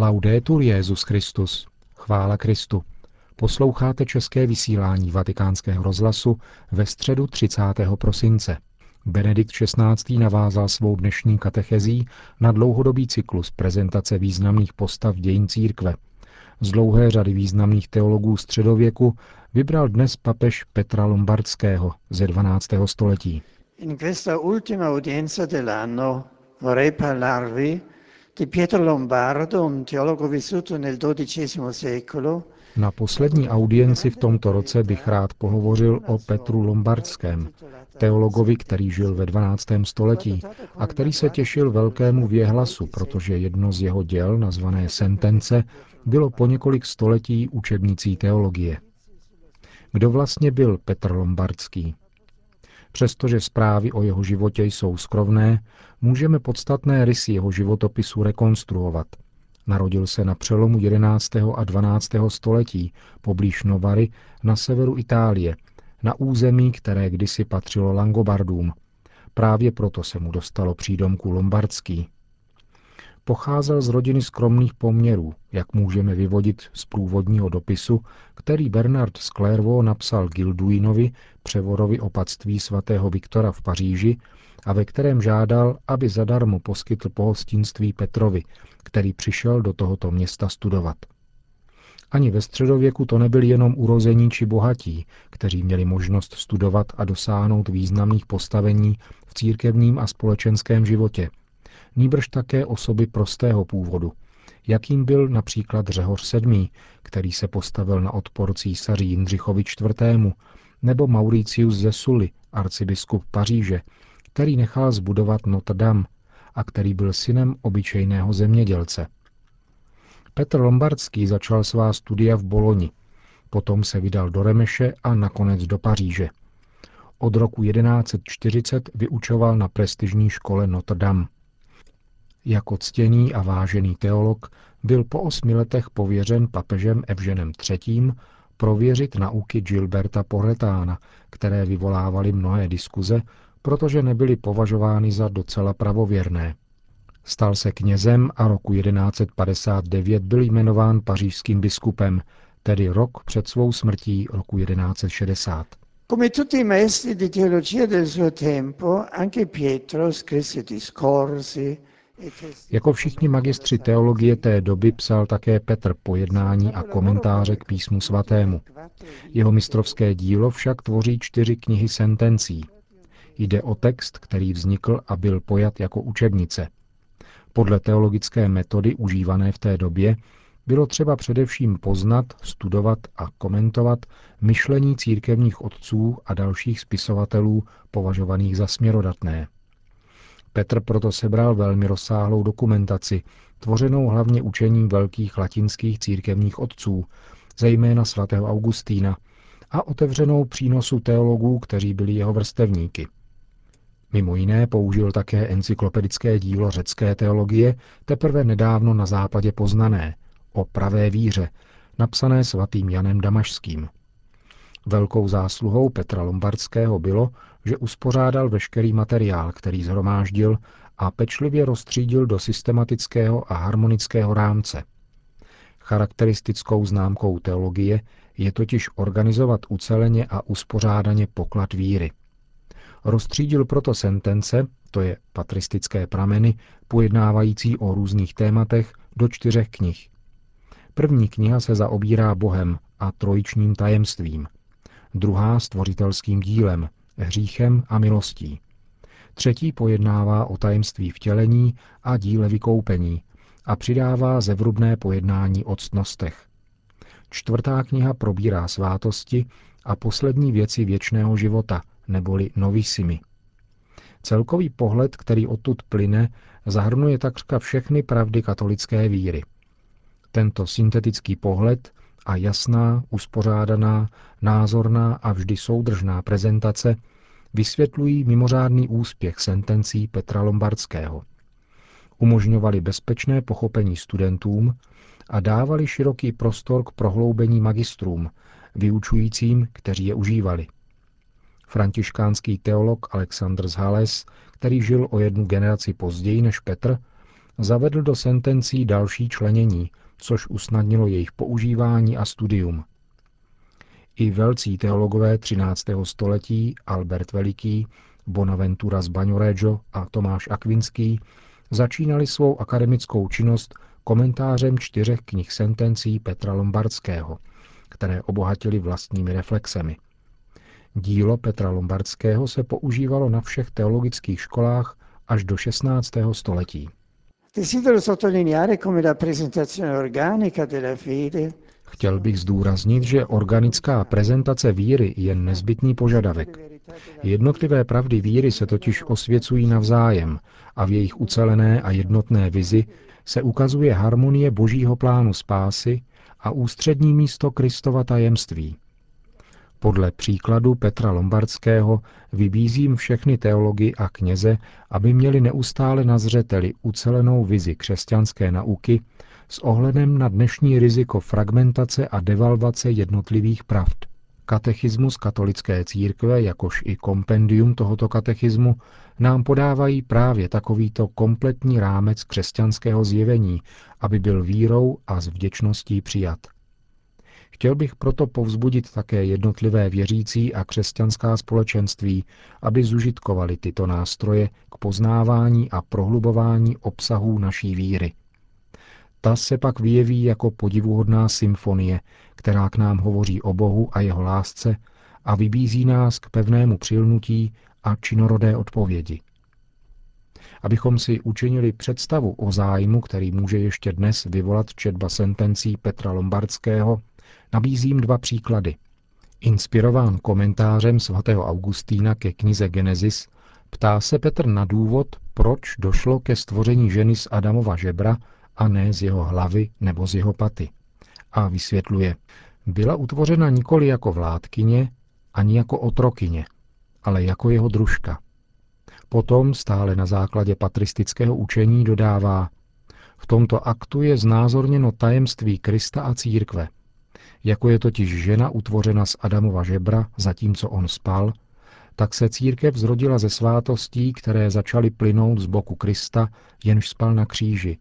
Laudetur Jezus Christus. Chvála Kristu. Posloucháte české vysílání Vatikánského rozhlasu ve středu 30. prosince. Benedikt XVI. navázal svou dnešní katechezí na dlouhodobý cyklus prezentace významných postav dějin církve. Z dlouhé řady významných teologů středověku vybral dnes papež Petra Lombardského ze 12. století. In questa ultima udienza dell'anno vorrei parlarvi di Pietro Lombardo, un teologo vissuto nel XII secolo, na poslední audienci v tomto roce bych rád pohovořil o Petru Lombardském, teologovi, který žil ve 12. století a který se těšil velkému věhlasu, protože jedno z jeho děl, nazvané Sentence, bylo po několik století učebnicí teologie. Kdo vlastně byl Petr Lombardský? Přestože zprávy o jeho životě jsou skrovné, můžeme podstatné rysy jeho životopisu rekonstruovat. Narodil se na přelomu 11. a 12. století poblíž Novary na severu Itálie, na území, které kdysi patřilo Langobardům. Právě proto se mu dostalo přídomku Lombardský. Pocházel z rodiny skromných poměrů, jak můžeme vyvodit z průvodního dopisu, který Bernard Clairvaux napsal Gilduinovi, převorovi opatství svatého Viktora v Paříži, a ve kterém žádal, aby zadarmo poskytl pohostinství Petrovi, který přišel do tohoto města studovat. Ani ve středověku to nebyli jenom urození či bohatí, kteří měli možnost studovat a dosáhnout významných postavení v církevním a společenském životě, nýbrž také osoby prostého původu, jakým byl například Řehoř VII., který se postavil na odpor císaři Jindřichovi IV., nebo Mauricius ze Sully, arcibiskup Paříže, který nechal zbudovat Notre Dame a který byl synem obyčejného zemědělce. Petr Lombardský začal svá studia v Boloni, potom se vydal do Remeše a nakonec do Paříže. Od roku 1140 vyučoval na prestižní škole Notre Dame. Jako ctěný a vážený teolog byl po osmi letech pověřen papežem Evženem III. prověřit nauky Gilberta Porretána, které vyvolávaly mnohé diskuze, protože nebyly považovány za docela pravověrné. Stal se knězem a roku 1159 byl jmenován pařížským biskupem, tedy rok před svou smrtí roku 1160. Come tutti i maestri di teologia del suo tempo, anche Pietro scrisse discorsi, jako všichni magistři teologie té doby psal také Petr pojednání a komentáře k písmu svatému. Jeho mistrovské dílo však tvoří čtyři knihy sentencí. Jde o text, který vznikl a byl pojat jako učebnice. Podle teologické metody užívané v té době bylo třeba především poznat, studovat a komentovat myšlení církevních otců a dalších spisovatelů považovaných za směrodatné. Petr proto sebral velmi rozsáhlou dokumentaci, tvořenou hlavně učením velkých latinských církevních otců, zejména svatého Augustína, a otevřenou přínosu teologů, kteří byli jeho vrstevníky. Mimo jiné použil také encyklopedické dílo řecké teologie, teprve nedávno na západě poznané, o pravé víře, napsané svatým Janem Damašským. Velkou zásluhou Petra Lombardského bylo, že uspořádal veškerý materiál, který zhromáždil a pečlivě rozstřídil do systematického a harmonického rámce. Charakteristickou známkou teologie je totiž organizovat uceleně a uspořádaně poklad víry. Rozstřídil proto sentence, to je patristické prameny, pojednávající o různých tématech, do čtyřech knih. První kniha se zaobírá Bohem a trojičním tajemstvím. Druhá stvořitelským dílem, hříchem a milostí. Třetí pojednává o tajemství vtělení a díle vykoupení a přidává zevrubné pojednání o ctnostech. Čtvrtá kniha probírá svátosti a poslední věci věčného života, neboli novissimi. Celkový pohled, který odtud plyne, zahrnuje takřka všechny pravdy katolické víry. Tento syntetický pohled a jasná, uspořádaná, názorná a vždy soudržná prezentace vysvětlují mimořádný úspěch sentencí Petra Lombardského. Umožňovali bezpečné pochopení studentům a dávali široký prostor k prohloubení magistrům, vyučujícím, kteří je užívali. Františkánský teolog Alexandr z Hales, který žil o jednu generaci později než Petr, zavedl do sentencí další členění, což usnadnilo jejich používání a studium. I velcí teologové 13. století Albert Veliký, Bonaventura z Baňoreggio a Tomáš Akvinský začínali svou akademickou činnost komentářem čtyřech knih sentencí Petra Lombardského, které obohatili vlastními reflexemi. Dílo Petra Lombardského se používalo na všech teologických školách až do 16. století. Chtěl bych zdůraznit, že organická prezentace víry je nezbytný požadavek. Jednotlivé pravdy víry se totiž osvěcují navzájem a v jejich ucelené a jednotné vizi se ukazuje harmonie božího plánu spásy a ústřední místo Kristova tajemství. Podle příkladu Petra Lombardského vybízím všechny teology a kněze, aby měli neustále na zřeteli ucelenou vizi křesťanské nauky s ohledem na dnešní riziko fragmentace a devalvace jednotlivých pravd. Katechismus katolické církve, jakož i kompendium tohoto katechismu, nám podávají právě takovýto kompletní rámec křesťanského zjevení, aby byl vírou a s vděčností přijat. Chtěl bych proto povzbudit také jednotlivé věřící a křesťanská společenství, aby zužitkovali tyto nástroje k poznávání a prohlubování obsahů naší víry. Ta se pak vyjeví jako podivuhodná symfonie, která k nám hovoří o Bohu a jeho lásce a vybízí nás k pevnému přilnutí a činorodé odpovědi. Abychom si učinili představu o zájmu, který může ještě dnes vyvolat četba sentencí Petra Lombardského, nabízím dva příklady. Inspirován komentářem svatého Augustína ke knize Genesis, ptá se Petr na důvod, proč došlo ke stvoření ženy z Adamova žebra a ne z jeho hlavy nebo z jeho paty. A vysvětluje, byla utvořena nikoli jako vládkyně, ani jako otrokyně, ale jako jeho družka. Potom stále na základě patristického učení dodává, v tomto aktu je znázorněno tajemství Krista a církve. Jako je totiž žena utvořena z Adamova žebra, zatímco on spal, tak se církev zrodila ze svátostí, které začaly plynout z boku Krista, jenž spal na kříži,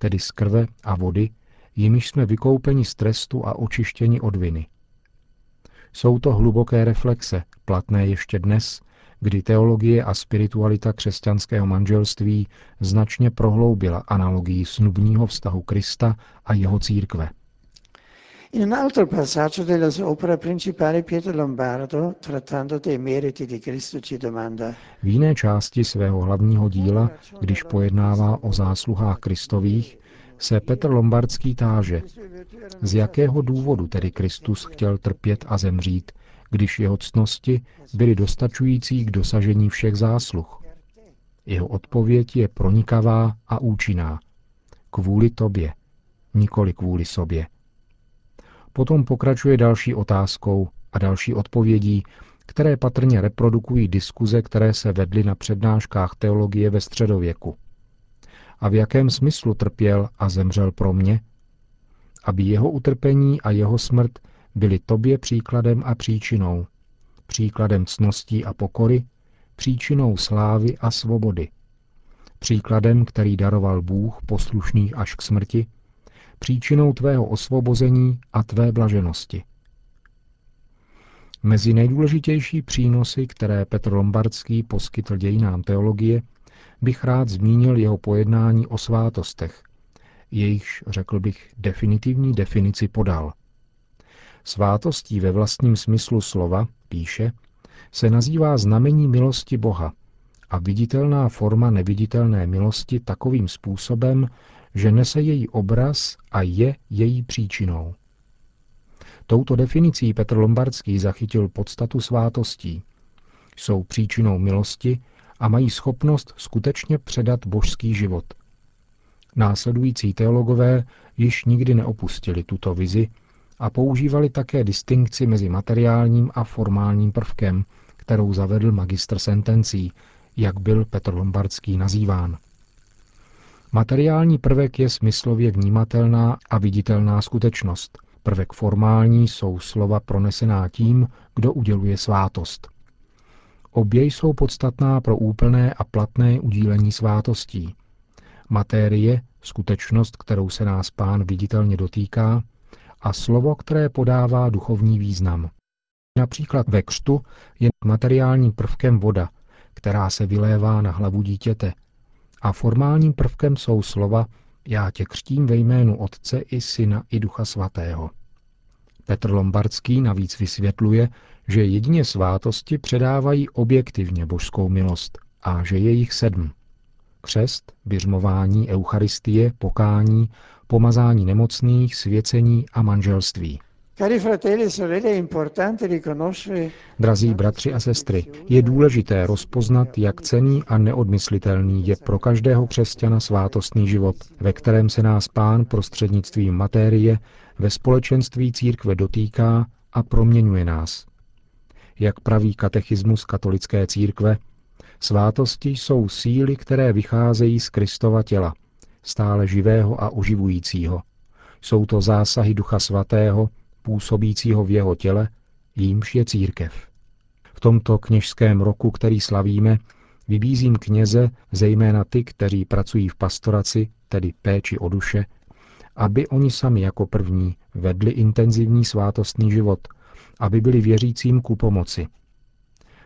tedy z krve a vody, jimiž jsme vykoupeni z trestu a očištěni od viny. Jsou to hluboké reflexe, platné ještě dnes, kdy teologie a spiritualita křesťanského manželství značně prohloubila analogii snubního vztahu Krista a jeho církve. In un altro passaggio della sua opera principale Pietro Lombardo, trattando dei meriti di Cristo, ci domanda V jiné části svého hlavního díla, když pojednává o zásluhách Kristových, se Petr Lombardský táže, z jakého důvodu tedy Kristus chtěl trpět a zemřít, když jeho ctnosti byly dostačující k dosažení všech zásluh. Jeho odpověď je pronikavá a účinná. Kvůli tobě, nikoli kvůli sobě. Potom pokračuje další otázkou a další odpovědí, které patrně reprodukují diskuze, které se vedly na přednáškách teologie ve středověku. A v jakém smyslu trpěl a zemřel pro mě? Aby jeho utrpení a jeho smrt byly tobě příkladem a příčinou. Příkladem cností a pokory, příčinou slávy a svobody. Příkladem, který daroval Bůh poslušný až k smrti, příčinou tvého osvobození a tvé blaženosti. Mezi nejdůležitější přínosy, které Petr Lombardský poskytl dějinám teologie, bych rád zmínil jeho pojednání o svátostech. Jejichž, řekl bych, definitivní definici podal. Svátostí ve vlastním smyslu slova, píše, se nazývá znamení milosti Boha a viditelná forma neviditelné milosti takovým způsobem, že nese její obraz a je její příčinou. Touto definicí Petr Lombardský zachytil podstatu svátostí. Jsou příčinou milosti a mají schopnost skutečně předat božský život. Následující teologové již nikdy neopustili tuto vizi a používali také distinkci mezi materiálním a formálním prvkem, kterou zavedl magistr sentencí, jak byl Petr Lombardský nazýván. Materiální prvek je smyslově vnímatelná a viditelná skutečnost. Prvek formální jsou slova pronesená tím, kdo uděluje svátost. Obě jsou podstatná pro úplné a platné udílení svátostí. Matérie, skutečnost, kterou se nás pán viditelně dotýká, a slovo, které podává duchovní význam. Například ve křtu je materiálním prvkem voda, která se vylévá na hlavu dítěte, a formálním prvkem jsou slova Já tě křtím ve jménu Otce i Syna i Ducha Svatého. Petr Lombardský navíc vysvětluje, že jedině svátosti předávají objektivně božskou milost a že je jich sedm. Křest, běžmování, eucharistie, pokání, pomazání nemocných, svěcení a manželství. E Drazí bratři a sestry, je důležité rozpoznat, jak cený a neodmyslitelný je pro každého křesťana svátostný život, ve kterém se nás pán prostřednictvím matérie ve společenství církve dotýká a proměňuje nás. Jak praví katechismus katolické církve, svátosti jsou síly, které vycházejí z Kristova těla, stále živého a oživujícího. Jsou to zásahy Ducha Svatého, působícího v jeho těle, jímž je církev. V tomto kněžském roku, který slavíme, vybízím kněze, zejména ty, kteří pracují v pastoraci, tedy péči o duše, aby oni sami jako první vedli intenzivní svátostný život, aby byli věřícím ku pomoci.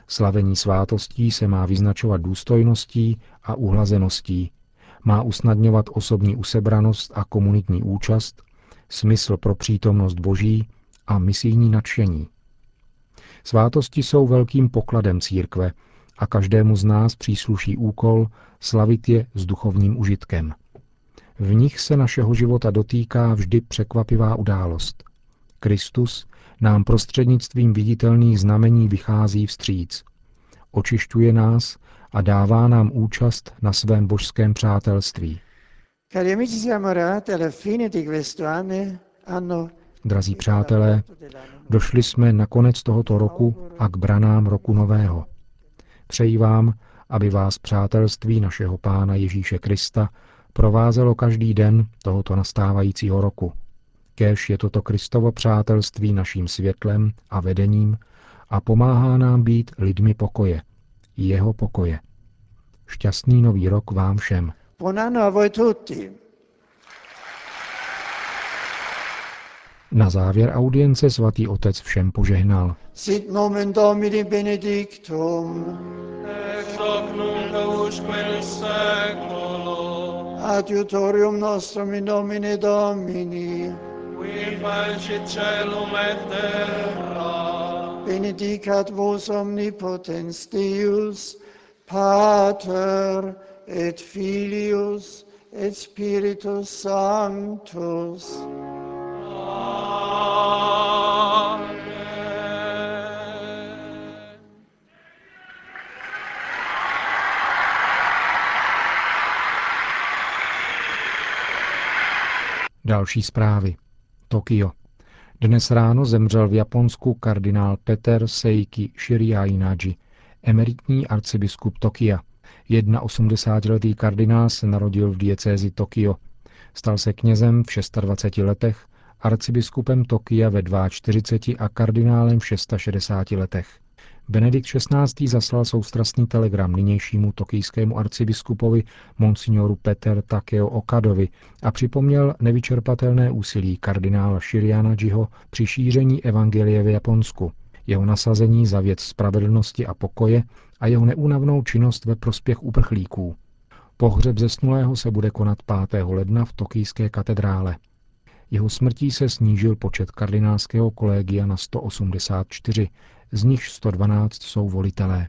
Slavení svátostí se má vyznačovat důstojností a uhlazeností, má usnadňovat osobní usebranost a komunitní účast, smysl pro přítomnost Boží a misijní nadšení. Svátosti jsou velkým pokladem církve a každému z nás přísluší úkol slavit je s duchovním užitkem. V nich se našeho života dotýká vždy překvapivá událost. Kristus nám prostřednictvím viditelných znamení vychází vstříc. Očišťuje nás a dává nám účast na svém božském přátelství. Drazí přátelé, došli jsme na konec tohoto roku a k branám roku nového. Přeji vám, aby vás přátelství našeho Pána Ježíše Krista provázelo každý den tohoto nastávajícího roku. Kéž je toto Kristovo přátelství naším světlem a vedením a pomáhá nám být lidmi pokoje, jeho pokoje. Šťastný nový rok vám všem. Buon anno a voi tutti. Na závěr audience svatý otec všem požehnal. Sit nomen Domini benedictum. Ex hoc nunc usque in seculo. Adiutorium nostrum in nomine Domini. Qui facit celum et terra. Benedicat vos omnipotens Deus, Pater et Filius et Spiritus Sanctus. Další zprávy. Tokio. Dnes ráno zemřel v Japonsku kardinál Peter Seiki Shiriainaji, emeritní arcibiskup Tokia. 81-letý kardinál se narodil v diecézi Tokio. Stal se knězem v 26 letech, arcibiskupem Tokia ve 42 a kardinálem v 660 letech. Benedikt XVI. zaslal soustrastný telegram nynějšímu tokijskému arcibiskupovi monsignoru Peter Takeo Okadovi a připomněl nevyčerpatelné úsilí kardinála Shiriana Jiho při šíření evangelie v Japonsku, jeho nasazení za věc spravedlnosti a pokoje a jeho neúnavnou činnost ve prospěch uprchlíků. Pohřeb zesnulého se bude konat 5. ledna v tokijské katedrále. Jeho smrtí se snížil počet kardinálského kolegia na 184, z nich 112 jsou volitelé.